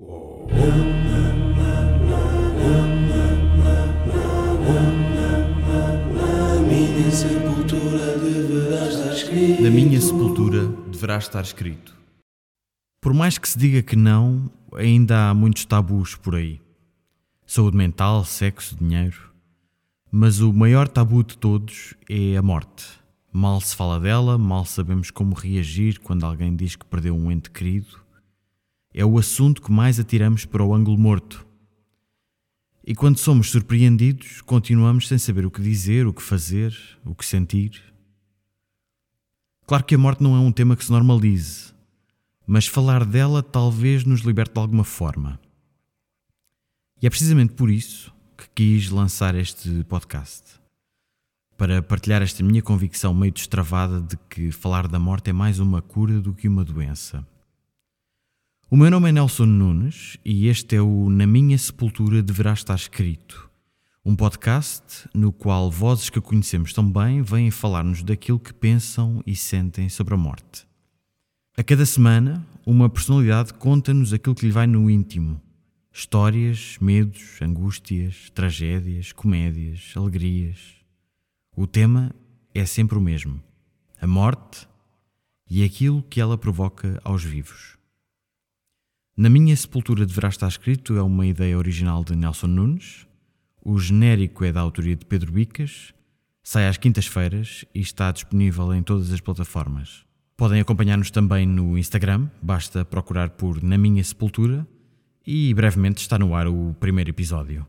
Na minha sepultura deverá estar escrito. Por mais que se diga que não, ainda há muitos tabus por aí. Saúde mental, sexo, dinheiro. Mas o maior tabu de todos é a morte. Mal se fala dela, mal sabemos como reagir quando alguém diz que perdeu um ente querido. É o assunto que mais atiramos para o ângulo morto. E quando somos surpreendidos, continuamos sem saber o que dizer, o que fazer, o que sentir. Claro que a morte não é um tema que se normalize, mas falar dela talvez nos liberte de alguma forma. E é precisamente por isso que quis lançar este podcast. Para partilhar esta minha convicção meio destravada de que falar da morte é mais uma cura do que uma doença. O meu nome é Nelson Nunes e este é o Na Minha Sepultura Deverá Estar Escrito, um podcast no qual vozes que conhecemos tão bem vêm falar-nos daquilo que pensam e sentem sobre a morte. A cada semana, uma personalidade conta-nos aquilo que lhe vai no íntimo. Histórias, medos, angústias, tragédias, comédias, alegrias. O tema é sempre o mesmo: a morte e aquilo que ela provoca aos vivos. Na minha sepultura deverá estar escrito é uma ideia original de Nelson Nunes. O genérico é da autoria de Pedro Bicas. Sai às quintas-feiras e está disponível em todas as plataformas. Podem acompanhar-nos também no Instagram, basta procurar por Na Minha Sepultura e brevemente está no ar o primeiro episódio.